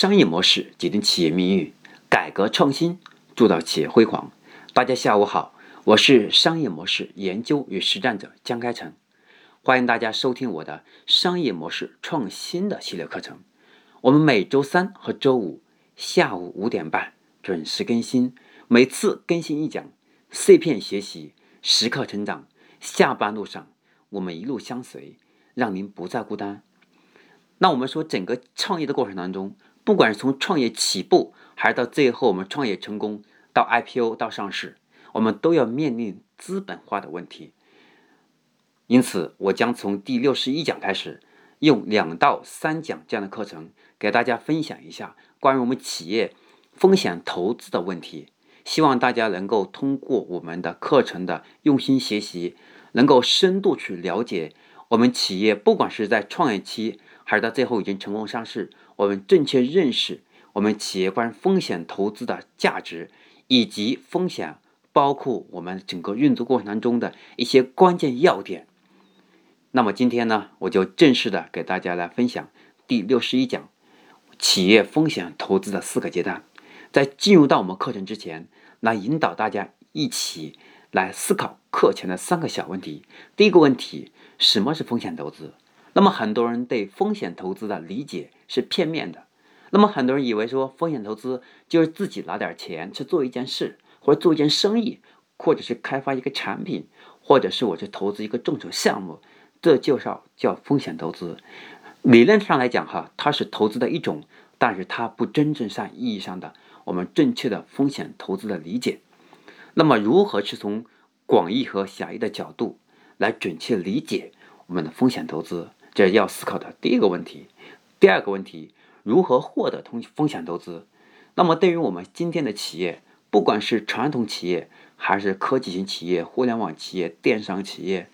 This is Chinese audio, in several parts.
商业模式决定企业命运，改革创新铸造企业辉煌。大家下午好，我是商业模式研究与实战者江开成，欢迎大家收听我的商业模式创新的系列课程。我们每周三和周五下午五点半准时更新，每次更新一讲，碎片学习，时刻成长。下班路上，我们一路相随，让您不再孤单。那我们说，整个创业的过程当中，不管是从创业起步，还是到最后我们创业成功，到 IPO 到上市，我们都要面临资本化的问题。因此，我将从第六十一讲开始，用两到三讲这样的课程，给大家分享一下关于我们企业风险投资的问题。希望大家能够通过我们的课程的用心学习，能够深度去了解我们企业，不管是在创业期。还是到最后已经成功上市，我们正确认识我们企业关风险投资的价值，以及风险包括我们整个运作过程当中的一些关键要点。那么今天呢，我就正式的给大家来分享第六十一讲企业风险投资的四个阶段。在进入到我们课程之前，来引导大家一起来思考课前的三个小问题。第一个问题，什么是风险投资？那么很多人对风险投资的理解是片面的。那么很多人以为说风险投资就是自己拿点钱去做一件事，或者做一件生意，或者是开发一个产品，或者是我去投资一个众筹项目，这就叫叫风险投资。理论上来讲哈，它是投资的一种，但是它不真正上意义上的我们正确的风险投资的理解。那么如何去从广义和狭义的角度来准确理解我们的风险投资？这要思考的第一个问题，第二个问题，如何获得通风险投资？那么对于我们今天的企业，不管是传统企业，还是科技型企业、互联网企业、电商企业，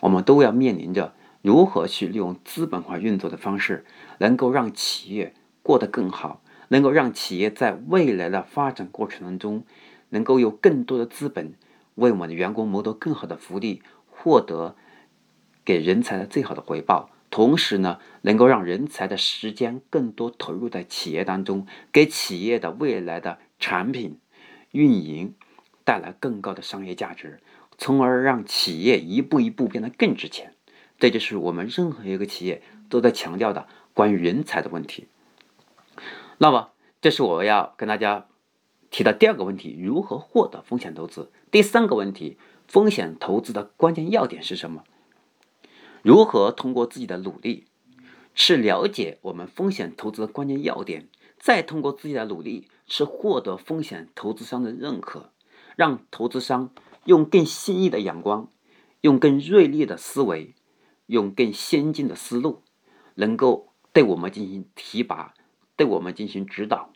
我们都要面临着如何去利用资本化运作的方式，能够让企业过得更好，能够让企业在未来的发展过程当中，能够有更多的资本，为我们的员工谋得更好的福利，获得。给人才的最好的回报，同时呢，能够让人才的时间更多投入在企业当中，给企业的未来的产品运营带来更高的商业价值，从而让企业一步一步变得更值钱。这就是我们任何一个企业都在强调的关于人才的问题。那么，这是我要跟大家提的第二个问题：如何获得风险投资？第三个问题：风险投资的关键要点是什么？如何通过自己的努力去了解我们风险投资的关键要点，再通过自己的努力去获得风险投资商的认可，让投资商用更新颖的眼光、用更锐利的思维、用更先进的思路，能够对我们进行提拔、对我们进行指导，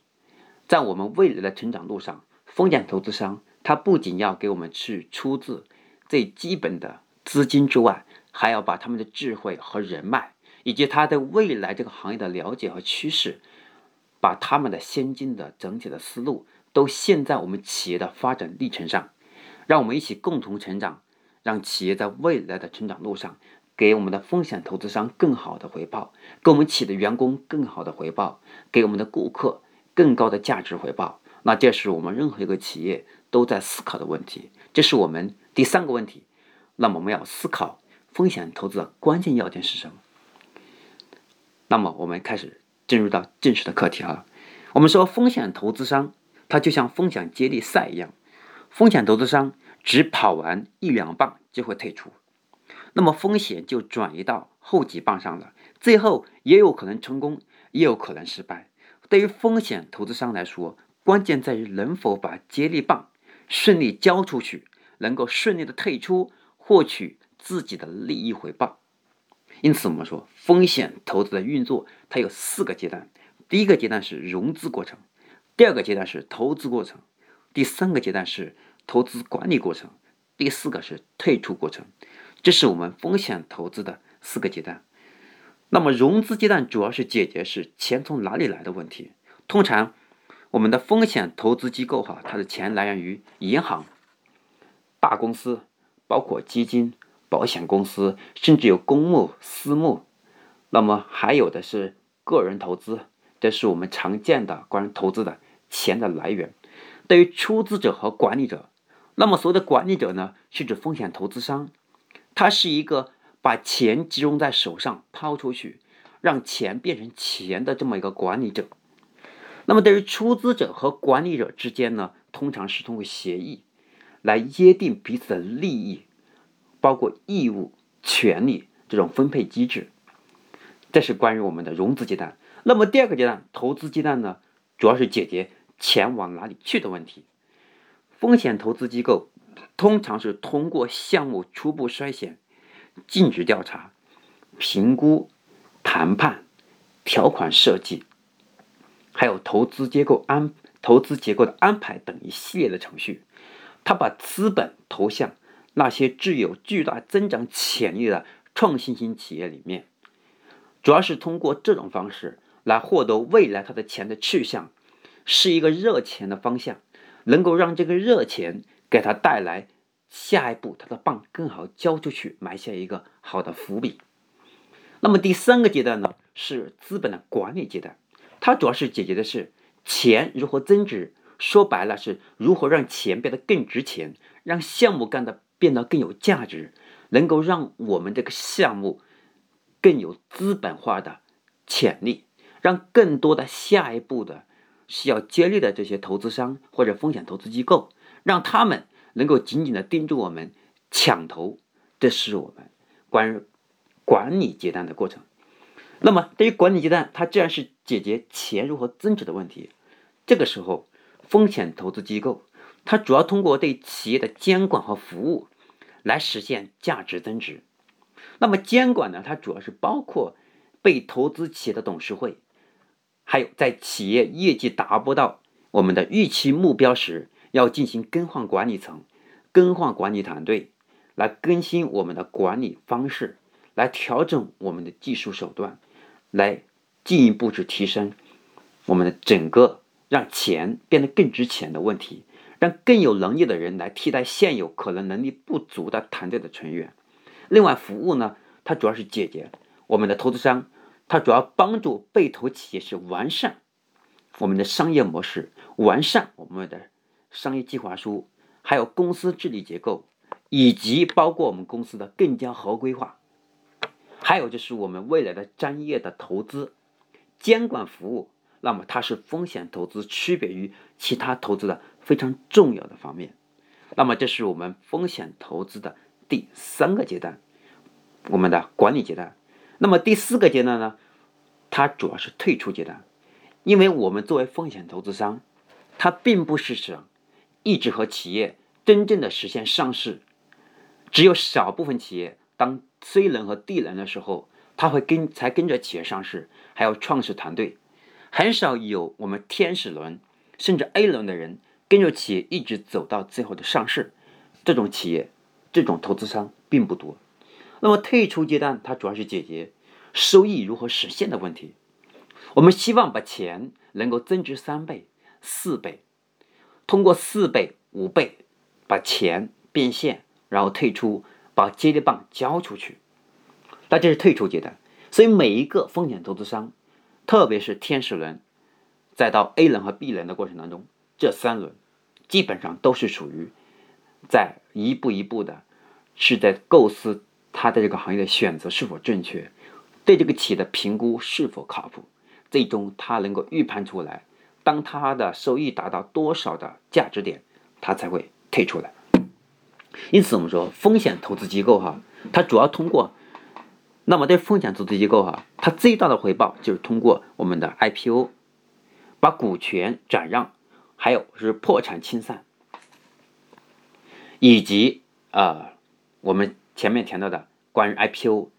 在我们未来的成长路上，风险投资商他不仅要给我们去出资最基本的资金之外，还要把他们的智慧和人脉，以及他对未来这个行业的了解和趋势，把他们的先进的整体的思路都现在我们企业的发展历程上，让我们一起共同成长，让企业在未来的成长路上，给我们的风险投资商更好的回报，给我们企业的员工更好的回报，给我们的顾客更高的价值回报。那这是我们任何一个企业都在思考的问题，这是我们第三个问题。那么我们要思考。风险投资的关键要点是什么？那么我们开始进入到正式的课题啊。我们说风险投资商，他就像风险接力赛一样，风险投资商只跑完一两棒就会退出，那么风险就转移到后几棒上了，最后也有可能成功，也有可能失败。对于风险投资商来说，关键在于能否把接力棒顺利交出去，能够顺利的退出，获取。自己的利益回报，因此我们说风险投资的运作，它有四个阶段。第一个阶段是融资过程，第二个阶段是投资过程，第三个阶段是投资管理过程，第四个是退出过程。这是我们风险投资的四个阶段。那么融资阶段主要是解决是钱从哪里来的问题。通常我们的风险投资机构哈，它的钱来源于银行、大公司，包括基金。保险公司甚至有公募、私募，那么还有的是个人投资，这是我们常见的关于投资的钱的来源。对于出资者和管理者，那么所谓的管理者呢，是指风险投资商，他是一个把钱集中在手上抛出去，让钱变成钱的这么一个管理者。那么对于出资者和管理者之间呢，通常是通过协议来约定彼此的利益，包括义务、权利这种分配机制。这是关于我们的融资阶段。那么第二个阶段，投资阶段呢，主要是解决钱往哪里去的问题。风险投资机构通常是通过项目初步筛选、尽职调查、评估、谈判、条款设计，还有投资结构安投资结构的安排等一系列的程序，他把资本投向那些具有巨大增长潜力的创新型企业里面。主要是通过这种方式来获得未来它的钱的去向，是一个热钱的方向，能够让这个热钱给它带来下一步它的棒更好交出去，埋下一个好的伏笔。那么第三个阶段呢，是资本的管理阶段，它主要是解决的是钱如何增值，说白了是如何让钱变得更值钱，让项目干的变得更有价值，能够让我们这个项目。更有资本化的潜力，让更多的下一步的需要接力的这些投资商或者风险投资机构，让他们能够紧紧的盯住我们抢投，这是我们关于管理阶段的过程。那么，对于管理阶段，它既然是解决钱如何增值的问题，这个时候，风险投资机构它主要通过对企业的监管和服务来实现价值增值。那么监管呢？它主要是包括被投资企业的董事会，还有在企业业绩达不到我们的预期目标时，要进行更换管理层、更换管理团队，来更新我们的管理方式，来调整我们的技术手段，来进一步去提升我们的整个让钱变得更值钱的问题，让更有能力的人来替代现有可能能力不足的团队的成员。另外，服务呢，它主要是解决我们的投资商，它主要帮助被投企业是完善我们的商业模式，完善我们的商业计划书，还有公司治理结构，以及包括我们公司的更加合规化，还有就是我们未来的专业的投资监管服务。那么，它是风险投资区别于其他投资的非常重要的方面。那么，这是我们风险投资的。第三个阶段，我们的管理阶段。那么第四个阶段呢？它主要是退出阶段，因为我们作为风险投资商，它并不是想一直和企业真正的实现上市。只有少部分企业，当 C 轮和 D 轮的时候，他会跟才跟着企业上市，还有创始团队，很少有我们天使轮甚至 A 轮的人跟着企业一直走到最后的上市，这种企业。这种投资商并不多，那么退出阶段，它主要是解决收益如何实现的问题。我们希望把钱能够增值三倍、四倍，通过四倍、五倍把钱变现，然后退出，把接力棒交出去。那这是退出阶段。所以每一个风险投资商，特别是天使轮，再到 A 轮和 B 轮的过程当中，这三轮基本上都是属于在一步一步的。是在构思他的这个行业的选择是否正确，对这个企业的评估是否靠谱，最终他能够预判出来，当他的收益达到多少的价值点，他才会退出来。因此，我们说风险投资机构哈，它主要通过，那么对风险投资机构哈，它最大的回报就是通过我们的 IPO，把股权转让，还有是破产清算，以及啊。我们前面谈到的关于 IPO，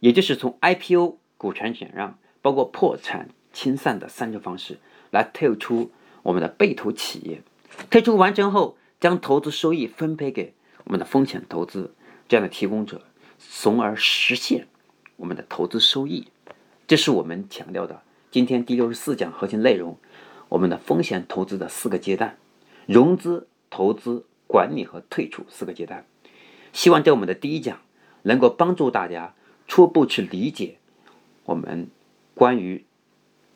也就是从 IPO 股权转让，包括破产清算的三种方式来退出我们的被投企业。退出完成后，将投资收益分配给我们的风险投资这样的提供者，从而实现我们的投资收益。这是我们强调的今天第六十四讲核心内容：我们的风险投资的四个阶段，融资、投资、管理和退出四个阶段。希望在我们的第一讲能够帮助大家初步去理解我们关于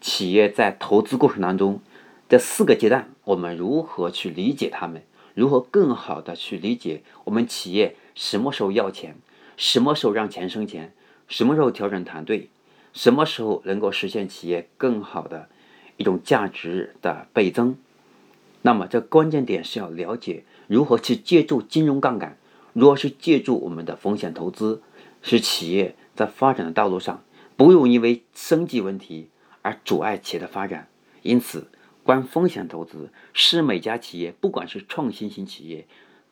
企业在投资过程当中这四个阶段，我们如何去理解他们？如何更好的去理解我们企业什么时候要钱，什么时候让钱生钱，什么时候调整团队，什么时候能够实现企业更好的一种价值的倍增？那么这关键点是要了解如何去借助金融杠杆，如何去借助我们的风险投资，使企业在发展的道路上不用因为生计问题而阻碍企业的发展。因此。关风险投资是每家企业，不管是创新型企业、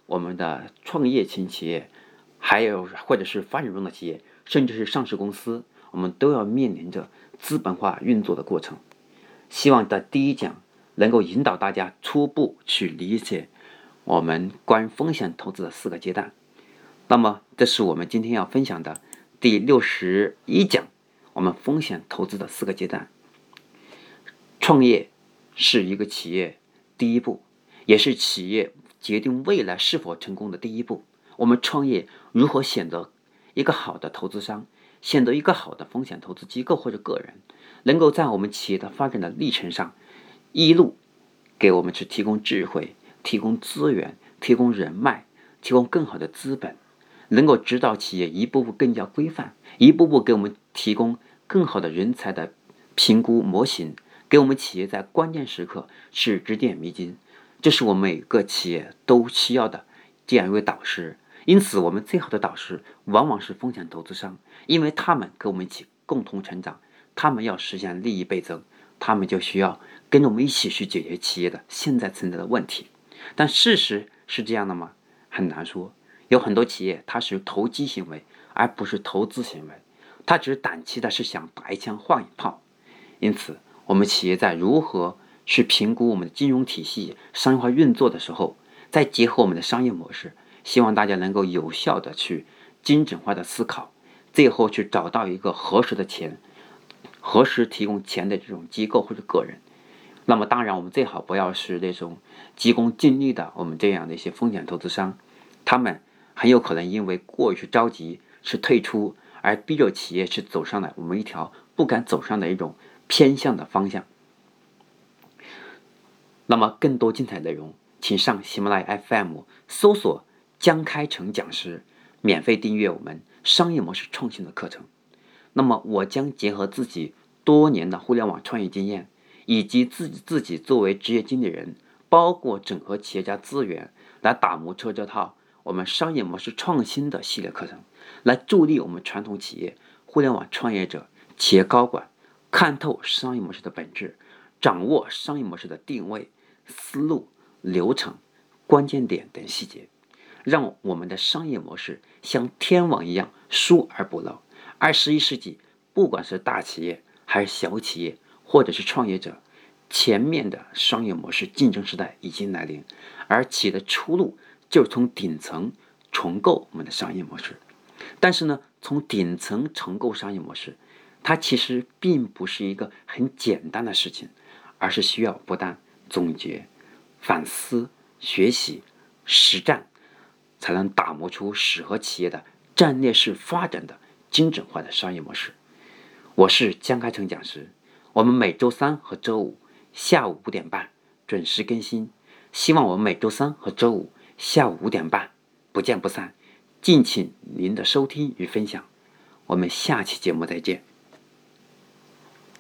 我们的创业型企业，还有或者是发展中的企业，甚至是上市公司，我们都要面临着资本化运作的过程。希望在第一讲能够引导大家初步去理解我们关于风险投资的四个阶段。那么，这是我们今天要分享的第六十一讲，我们风险投资的四个阶段，创业。是一个企业第一步，也是企业决定未来是否成功的第一步。我们创业如何选择一个好的投资商，选择一个好的风险投资机构或者个人，能够在我们企业的发展的历程上，一路给我们去提供智慧、提供资源、提供人脉、提供更好的资本，能够指导企业一步步更加规范，一步步给我们提供更好的人才的评估模型。给我们企业在关键时刻是指点迷津，这是我们每个企业都需要的这样一位导师。因此，我们最好的导师往往是风险投资商，因为他们跟我们一起共同成长，他们要实现利益倍增，他们就需要跟着我们一起去解决企业的现在存在的问题。但事实是这样的吗？很难说。有很多企业它是投机行为，而不是投资行为，它只是短期的是想打一枪换一炮，因此。我们企业在如何去评估我们的金融体系商业化运作的时候，再结合我们的商业模式，希望大家能够有效的去精准化的思考，最后去找到一个合适的钱，合适提供钱的这种机构或者个人。那么当然，我们最好不要是那种急功近利的我们这样的一些风险投资商，他们很有可能因为过于着急是退出，而逼着企业去走上了我们一条不敢走上的一种。偏向的方向。那么，更多精彩内容，请上喜马拉雅 FM 搜索江开成讲师，免费订阅我们商业模式创新的课程。那么，我将结合自己多年的互联网创业经验，以及自自己作为职业经理人，包括整合企业家资源，来打磨出这套我们商业模式创新的系列课程，来助力我们传统企业、互联网创业者、企业高管。看透商业模式的本质，掌握商业模式的定位、思路、流程、关键点等细节，让我们的商业模式像天网一样疏而不漏。二十一世纪，不管是大企业还是小企业，或者是创业者，前面的商业模式竞争时代已经来临，而企业的出路就是从顶层重构我们的商业模式。但是呢，从顶层重构商业模式。它其实并不是一个很简单的事情，而是需要不断总结、反思、学习、实战，才能打磨出适合企业的战略式发展的精准化的商业模式。我是江开成讲师，我们每周三和周五下午五点半准时更新，希望我们每周三和周五下午五点半不见不散。敬请您的收听与分享，我们下期节目再见。